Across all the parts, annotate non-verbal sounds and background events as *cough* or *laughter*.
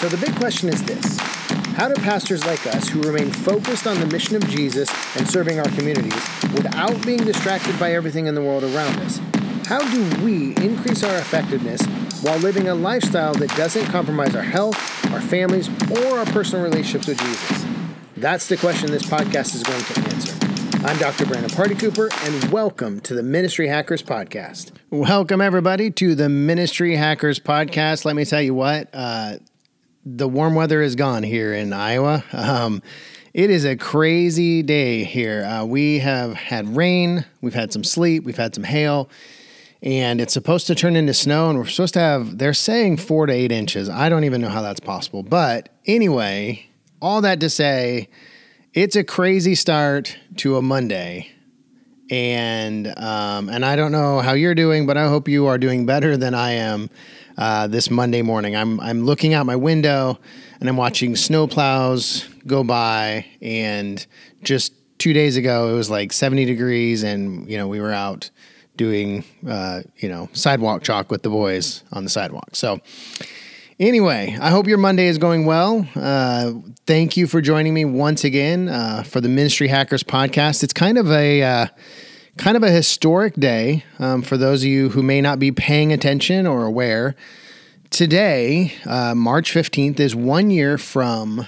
So the big question is this How do pastors like us, who remain focused on the mission of Jesus and serving our communities without being distracted by everything in the world around us, how do we increase our effectiveness while living a lifestyle that doesn't compromise our health, our families, or our personal relationships with Jesus? That's the question this podcast is going to answer. I'm Dr. Brandon Party Cooper, and welcome to the Ministry Hackers Podcast. Welcome, everybody, to the Ministry Hackers Podcast. Let me tell you what, uh, the warm weather is gone here in Iowa. Um, it is a crazy day here. Uh, we have had rain, we've had some sleet, we've had some hail, and it's supposed to turn into snow. And we're supposed to have, they're saying four to eight inches. I don't even know how that's possible. But anyway, all that to say, it's a crazy start to a Monday. And um, and I don't know how you're doing, but I hope you are doing better than I am uh, this Monday morning. I'm I'm looking out my window and I'm watching snowplows go by. And just two days ago, it was like 70 degrees, and you know we were out doing uh, you know sidewalk chalk with the boys on the sidewalk. So Anyway, I hope your Monday is going well. Uh, thank you for joining me once again uh, for the Ministry Hackers podcast. It's kind of a uh, kind of a historic day um, for those of you who may not be paying attention or aware. Today, uh, March fifteenth, is one year from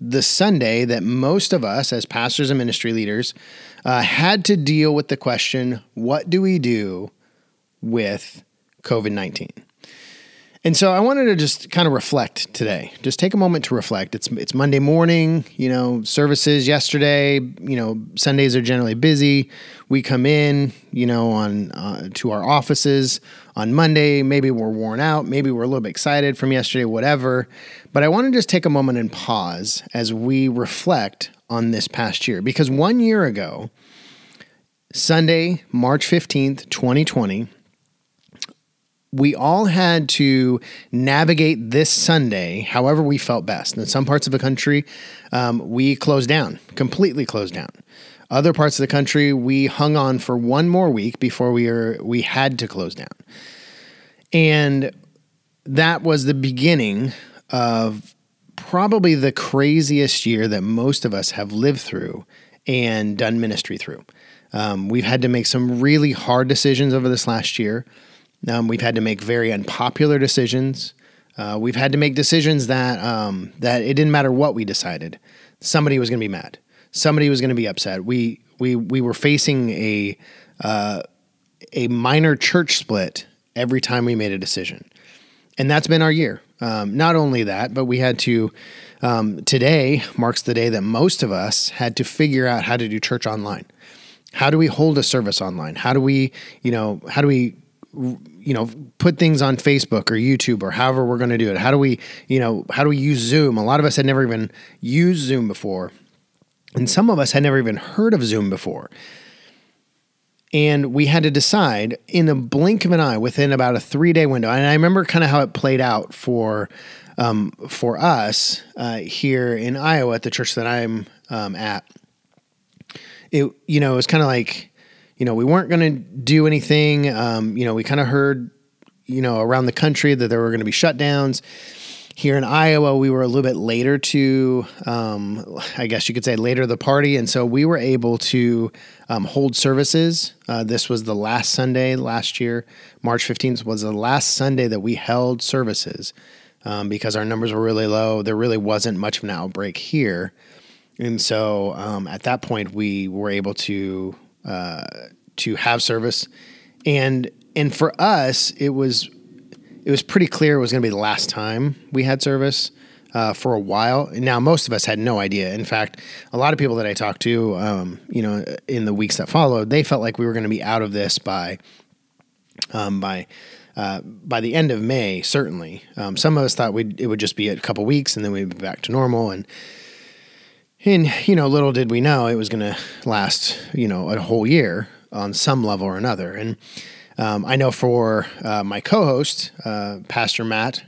the Sunday that most of us, as pastors and ministry leaders, uh, had to deal with the question: What do we do with COVID nineteen? And so I wanted to just kind of reflect today. Just take a moment to reflect. It's it's Monday morning, you know, services yesterday, you know, Sundays are generally busy. We come in, you know, on uh, to our offices on Monday, maybe we're worn out, maybe we're a little bit excited from yesterday, whatever. But I want to just take a moment and pause as we reflect on this past year because 1 year ago, Sunday, March 15th, 2020, we all had to navigate this Sunday however we felt best. In some parts of the country, um, we closed down, completely closed down. Other parts of the country, we hung on for one more week before we were we had to close down, and that was the beginning of probably the craziest year that most of us have lived through and done ministry through. Um, we've had to make some really hard decisions over this last year. Um, we've had to make very unpopular decisions. Uh, we've had to make decisions that um, that it didn't matter what we decided. Somebody was going to be mad. Somebody was going to be upset. We we we were facing a uh, a minor church split every time we made a decision, and that's been our year. Um, not only that, but we had to. Um, today marks the day that most of us had to figure out how to do church online. How do we hold a service online? How do we, you know, how do we you know put things on facebook or youtube or however we're going to do it. How do we you know how do we use zoom? A lot of us had never even used zoom before and some of us had never even heard of zoom before. And we had to decide in the blink of an eye within about a three day window and i remember kind of how it played out for um, for us uh, here in iowa at the church that i'm um, at. It you know it was kind of like you know, we weren't going to do anything. Um, you know, we kind of heard, you know, around the country that there were going to be shutdowns. Here in Iowa, we were a little bit later to, um, I guess you could say, later the party. And so we were able to um, hold services. Uh, this was the last Sunday last year. March 15th was the last Sunday that we held services um, because our numbers were really low. There really wasn't much of an outbreak here. And so um, at that point, we were able to to have service, and and for us, it was it was pretty clear it was going to be the last time we had service. Uh, for a while. Now, most of us had no idea. In fact, a lot of people that I talked to, um, you know, in the weeks that followed, they felt like we were going to be out of this by um, by uh, by the end of May. Certainly, um, some of us thought we it would just be a couple weeks and then we'd be back to normal. And and, you know, little did we know it was going to last, you know, a whole year on some level or another. And um, I know for uh, my co host, uh, Pastor Matt,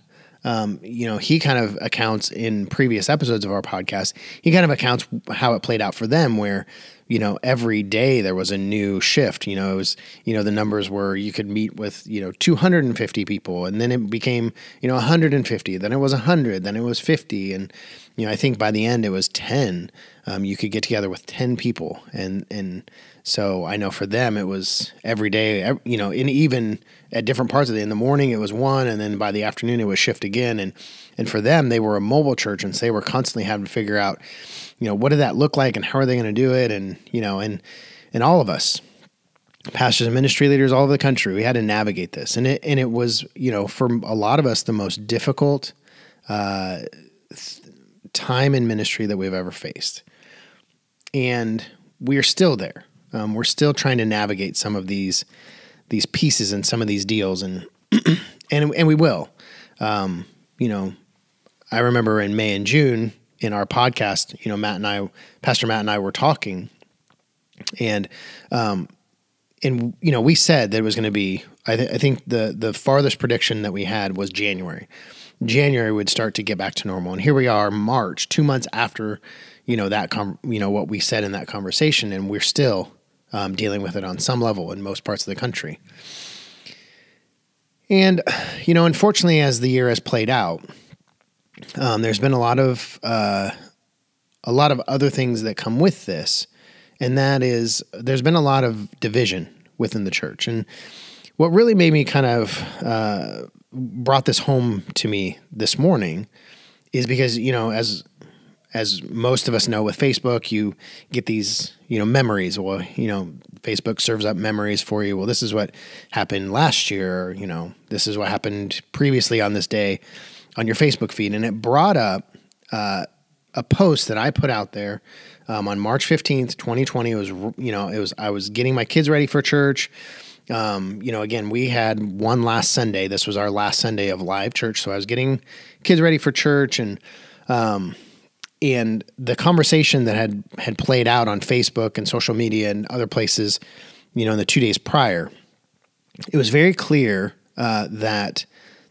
um, you know, he kind of accounts in previous episodes of our podcast, he kind of accounts how it played out for them, where, you know, every day there was a new shift. You know, it was, you know, the numbers were you could meet with, you know, 250 people and then it became, you know, 150, then it was 100, then it was 50. And, you know, I think by the end it was 10. Um, you could get together with 10 people. And, and so I know for them it was every day, you know, and even at different parts of the, in the morning it was one and then by the afternoon it was shift again. And, and for them, they were a mobile church and so they were constantly having to figure out, you know, what did that look like and how are they going to do it? And, you know, and, and all of us, pastors and ministry leaders all over the country, we had to navigate this. And it, and it was, you know, for a lot of us, the most difficult uh, time in ministry that we've ever faced. And we're still there. Um, we're still trying to navigate some of these these pieces and some of these deals, and *clears throat* and and we will. Um, you know, I remember in May and June, in our podcast, you know, Matt and I, Pastor Matt and I were talking, and um, and you know, we said that it was going to be. I, th- I think the the farthest prediction that we had was January. January would start to get back to normal, and here we are, March, two months after, you know that com- you know what we said in that conversation, and we're still um, dealing with it on some level in most parts of the country. And you know, unfortunately, as the year has played out, um, there's been a lot of uh, a lot of other things that come with this, and that is there's been a lot of division within the church. And what really made me kind of uh, brought this home to me this morning is because you know as as most of us know with Facebook, you get these, you know, memories. Well, you know, Facebook serves up memories for you. Well, this is what happened last year. Or, you know, this is what happened previously on this day on your Facebook feed, and it brought up uh, a post that I put out there um, on March fifteenth, twenty twenty. It was you know it was I was getting my kids ready for church. Um, you know, again, we had one last Sunday. This was our last Sunday of live church, so I was getting kids ready for church, and um, and the conversation that had had played out on Facebook and social media and other places, you know, in the two days prior, it was very clear uh, that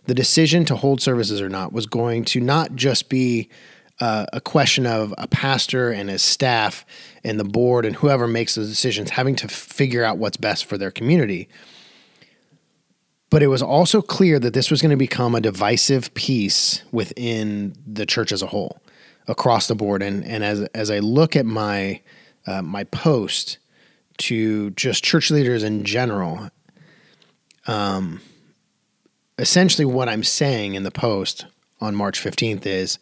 the decision to hold services or not was going to not just be uh, a question of a pastor and his staff and the board and whoever makes those decisions having to figure out what's best for their community. But it was also clear that this was going to become a divisive piece within the church as a whole, across the board. And and as as I look at my uh, my post to just church leaders in general, um, essentially what I'm saying in the post on March 15th is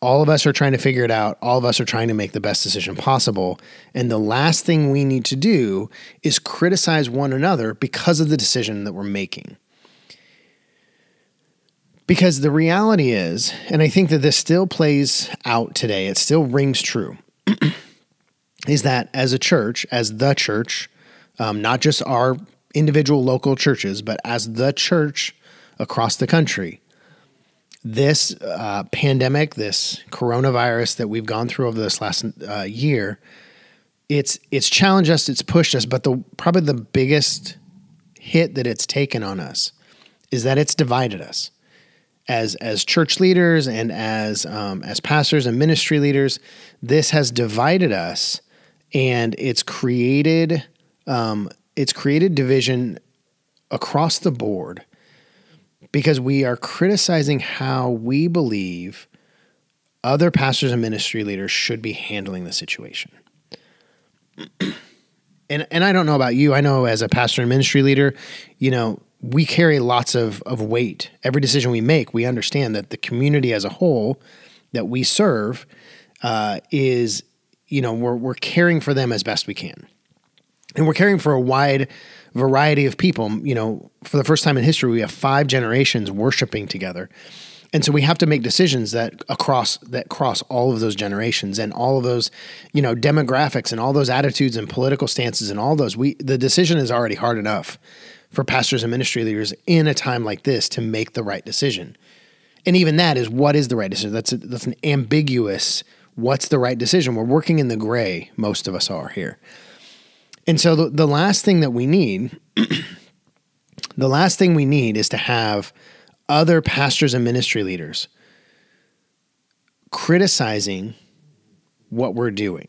all of us are trying to figure it out. All of us are trying to make the best decision possible. And the last thing we need to do is criticize one another because of the decision that we're making. Because the reality is, and I think that this still plays out today, it still rings true, *clears throat* is that as a church, as the church, um, not just our individual local churches, but as the church across the country, this uh, pandemic, this coronavirus that we've gone through over this last uh, year, it's it's challenged us, it's pushed us, but the probably the biggest hit that it's taken on us is that it's divided us as as church leaders and as um, as pastors and ministry leaders. This has divided us, and it's created um, it's created division across the board because we are criticizing how we believe other pastors and ministry leaders should be handling the situation. *clears throat* and and I don't know about you. I know as a pastor and ministry leader, you know, we carry lots of, of weight. Every decision we make, we understand that the community as a whole that we serve uh, is, you know, we're, we're caring for them as best we can. And we're caring for a wide variety of people. You know, for the first time in history, we have five generations worshiping together. And so we have to make decisions that across that cross all of those generations and all of those, you know, demographics and all those attitudes and political stances and all those. We the decision is already hard enough for pastors and ministry leaders in a time like this to make the right decision. And even that is what is the right decision. That's a, that's an ambiguous. What's the right decision? We're working in the gray. Most of us are here. And so the, the last thing that we need, *clears throat* the last thing we need is to have other pastors and ministry leaders criticizing what we're doing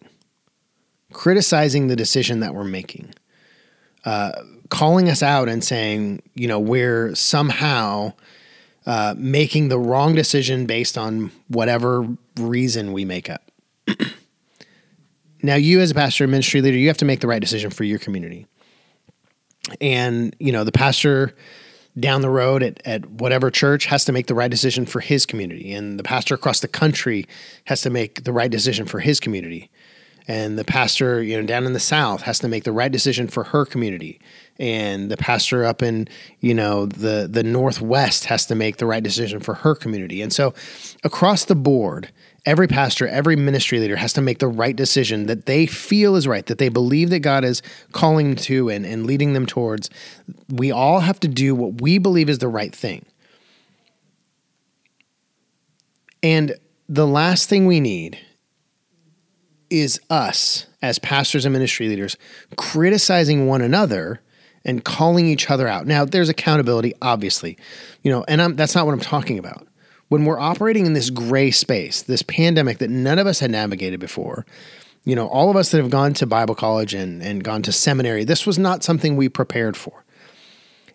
criticizing the decision that we're making, uh, calling us out and saying, you know, we're somehow uh, making the wrong decision based on whatever reason we make up. *clears throat* now, you as a pastor and ministry leader, you have to make the right decision for your community. And, you know, the pastor down the road at, at whatever church has to make the right decision for his community. And the pastor across the country has to make the right decision for his community. And the pastor, you know, down in the South has to make the right decision for her community. And the pastor up in, you know, the the Northwest has to make the right decision for her community. And so across the board, every pastor, every ministry leader has to make the right decision that they feel is right, that they believe that God is calling them to and, and leading them towards. We all have to do what we believe is the right thing. And the last thing we need is us as pastors and ministry leaders criticizing one another and calling each other out. Now, there's accountability, obviously, you know, and I'm, that's not what I'm talking about when we're operating in this gray space, this pandemic that none of us had navigated before, you know, all of us that have gone to Bible college and, and gone to seminary, this was not something we prepared for.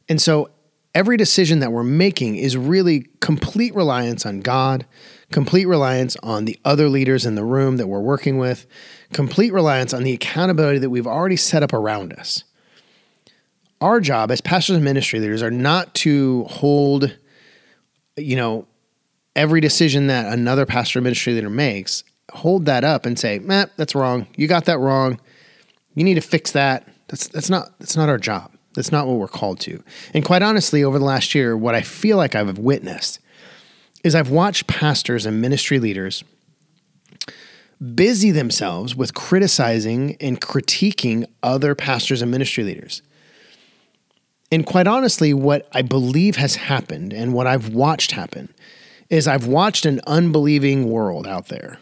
And so every decision that we're making is really complete reliance on God, complete reliance on the other leaders in the room that we're working with, complete reliance on the accountability that we've already set up around us. Our job as pastors and ministry leaders are not to hold, you know, every decision that another pastor ministry leader makes, hold that up and say, "Matt, that's wrong. You got that wrong. You need to fix that." That's that's not that's not our job. That's not what we're called to. And quite honestly, over the last year, what I feel like I've witnessed is I've watched pastors and ministry leaders busy themselves with criticizing and critiquing other pastors and ministry leaders. And quite honestly, what I believe has happened and what I've watched happen is I've watched an unbelieving world out there,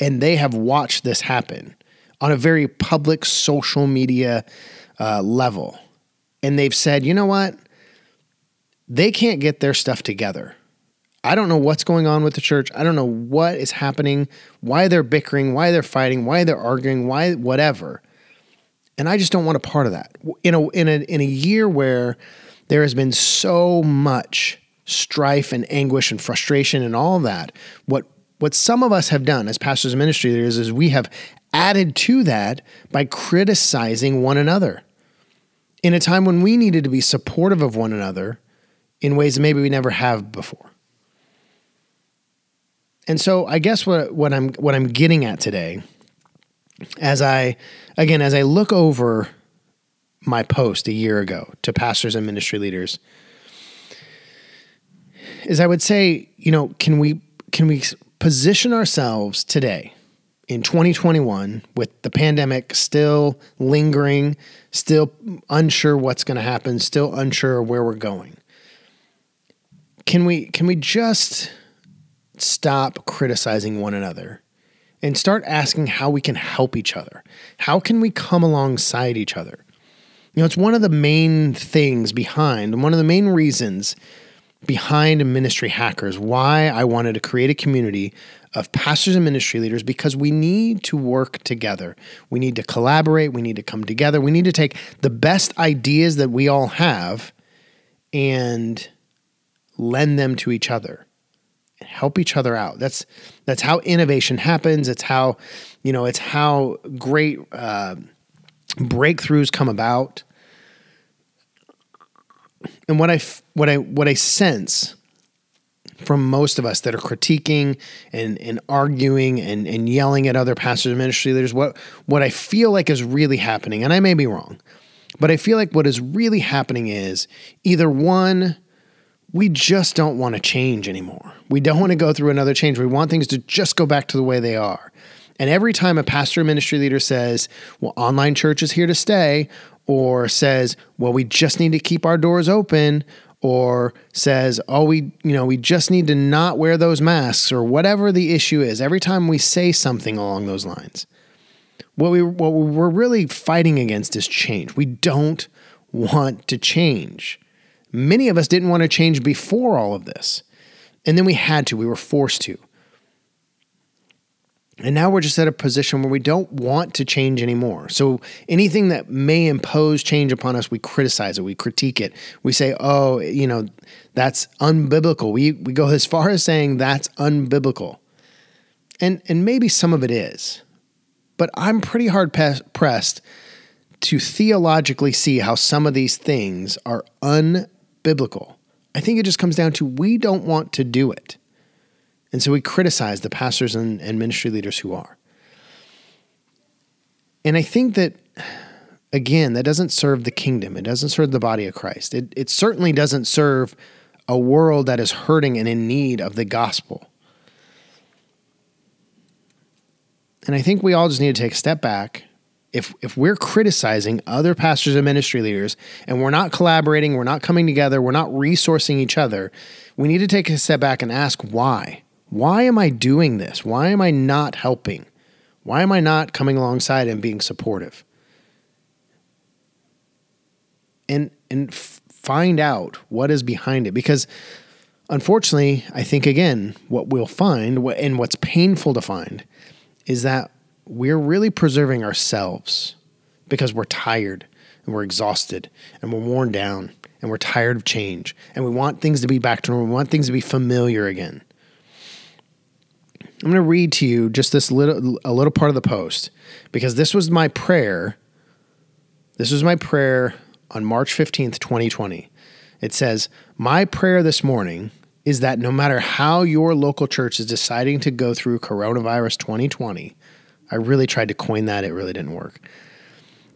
and they have watched this happen on a very public social media uh, level. And they've said, you know what? They can't get their stuff together. I don't know what's going on with the church. I don't know what is happening, why they're bickering, why they're fighting, why they're arguing, why whatever. And I just don't want a part of that. In a in a in a year where there has been so much strife and anguish and frustration and all that. What what some of us have done as pastors and ministry leaders is we have added to that by criticizing one another in a time when we needed to be supportive of one another in ways that maybe we never have before. And so I guess what, what I'm what I'm getting at today, as I again as I look over my post a year ago to pastors and ministry leaders is I would say, you know, can we can we position ourselves today in 2021 with the pandemic still lingering, still unsure what's going to happen, still unsure where we're going. Can we can we just stop criticizing one another and start asking how we can help each other? How can we come alongside each other? You know, it's one of the main things behind, one of the main reasons behind Ministry Hackers, why I wanted to create a community of pastors and ministry leaders because we need to work together. We need to collaborate. We need to come together. We need to take the best ideas that we all have and lend them to each other help each other out. That's that's how innovation happens. It's how you know. It's how great uh, breakthroughs come about and what I what I what I sense from most of us that are critiquing and, and arguing and, and yelling at other pastors and ministry leaders, what what I feel like is really happening, and I may be wrong, but I feel like what is really happening is either one, we just don't want to change anymore. We don't want to go through another change. We want things to just go back to the way they are. And every time a pastor or ministry leader says, well, online church is here to stay, or says, well, we just need to keep our doors open, or says, oh, we, you know, we just need to not wear those masks, or whatever the issue is, every time we say something along those lines, what we what we're really fighting against is change. We don't want to change. Many of us didn't want to change before all of this. And then we had to, we were forced to. And now we're just at a position where we don't want to change anymore. So anything that may impose change upon us, we criticize it, we critique it. We say, oh, you know, that's unbiblical. We, we go as far as saying that's unbiblical. And, and maybe some of it is. But I'm pretty hard pressed to theologically see how some of these things are unbiblical. I think it just comes down to we don't want to do it. And so we criticize the pastors and, and ministry leaders who are. And I think that, again, that doesn't serve the kingdom. It doesn't serve the body of Christ. It, it certainly doesn't serve a world that is hurting and in need of the gospel. And I think we all just need to take a step back. If, if we're criticizing other pastors and ministry leaders and we're not collaborating, we're not coming together, we're not resourcing each other, we need to take a step back and ask why. Why am I doing this? Why am I not helping? Why am I not coming alongside and being supportive? And and f- find out what is behind it because unfortunately, I think again, what we'll find and what's painful to find is that we're really preserving ourselves because we're tired and we're exhausted and we're worn down and we're tired of change and we want things to be back to normal. We want things to be familiar again. I'm going to read to you just this little a little part of the post because this was my prayer. This was my prayer on March 15th, 2020. It says, "My prayer this morning is that no matter how your local church is deciding to go through coronavirus 2020, I really tried to coin that, it really didn't work.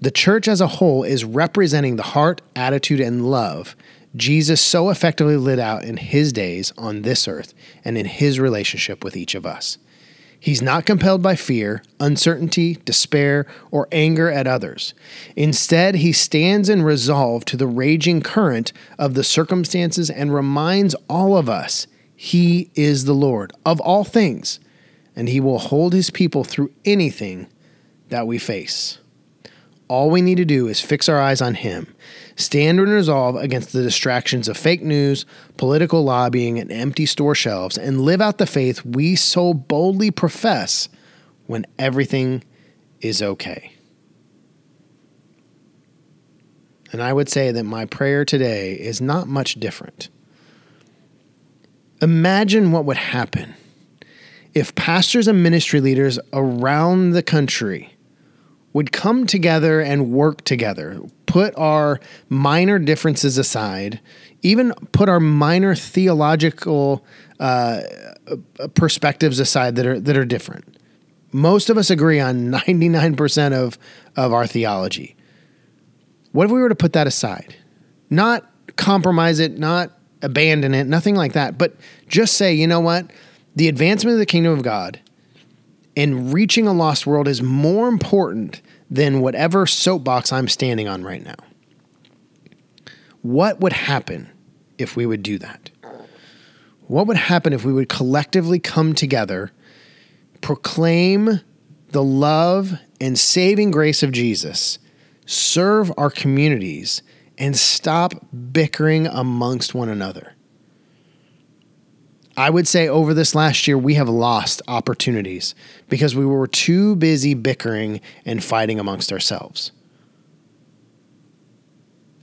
The church as a whole is representing the heart, attitude, and love Jesus so effectively lit out in his days on this earth and in his relationship with each of us. He's not compelled by fear, uncertainty, despair, or anger at others. Instead, he stands in resolve to the raging current of the circumstances and reminds all of us he is the Lord of all things, and he will hold his people through anything that we face. All we need to do is fix our eyes on him Stand and resolve against the distractions of fake news, political lobbying, and empty store shelves, and live out the faith we so boldly profess when everything is okay. And I would say that my prayer today is not much different. Imagine what would happen if pastors and ministry leaders around the country would come together and work together, put our minor differences aside, even put our minor theological uh, perspectives aside that are that are different. Most of us agree on *laughs* 99% of, of our theology. What if we were to put that aside? Not compromise it, not abandon it, nothing like that, but just say, you know what? The advancement of the kingdom of God and reaching a lost world is more important than whatever soapbox I'm standing on right now. What would happen if we would do that? What would happen if we would collectively come together, proclaim the love and saving grace of Jesus, serve our communities, and stop bickering amongst one another? I would say over this last year, we have lost opportunities because we were too busy bickering and fighting amongst ourselves.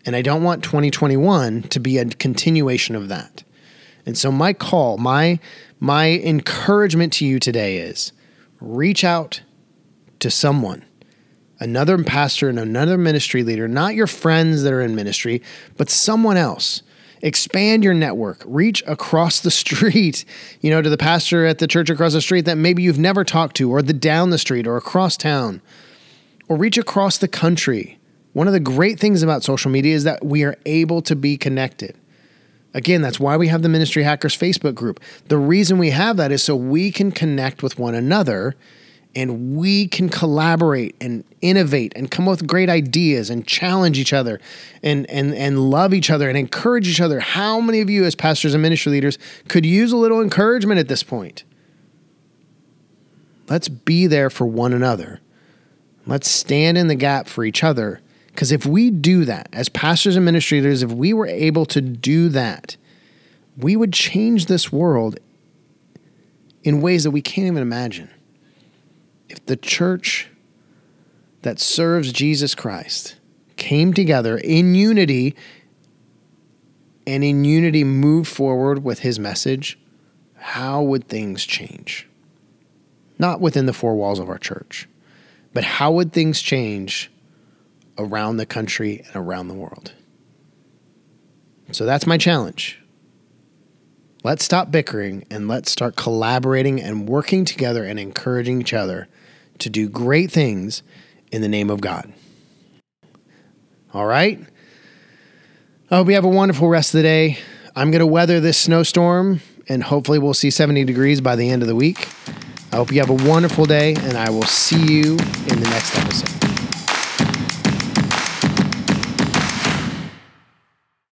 And I don't want 2021 to be a continuation of that. And so my call, my my encouragement to you today is reach out to someone, another pastor and another ministry leader, not your friends that are in ministry, but someone else expand your network, reach across the *laughs* street, you know, to the pastor at the church across the street that maybe you've never talked to, or the down the street, or across town, or reach across the country. One of the great things about social media is that we are able to be connected. Again, that's why we have the Ministry Hackers Facebook group. The reason we have that is so we can connect with one another and we can collaborate and innovate and come up with great ideas and challenge each other and and and love each other and encourage each other. How many of you as pastors and ministry leaders could use a little encouragement at this point? Let's be there for one another. Let's stand in the gap for each other. Because if we do that as pastors and ministry leaders, if we were able to do that, we would change this world in ways that we can't even imagine. If the church that serves Jesus Christ came together in unity and in unity moved forward with his message, how would things change? Not within the four walls of our church, but how would things change around the country and around the world? So that's my challenge. Let's stop bickering and let's start collaborating and working together and encouraging each other to do great things in the name of God. All right? I hope you have a wonderful rest of the day. I'm going to weather this snowstorm and hopefully we'll see 70 degrees by the end of the week. I hope you have a wonderful day and I will see you in the next episode.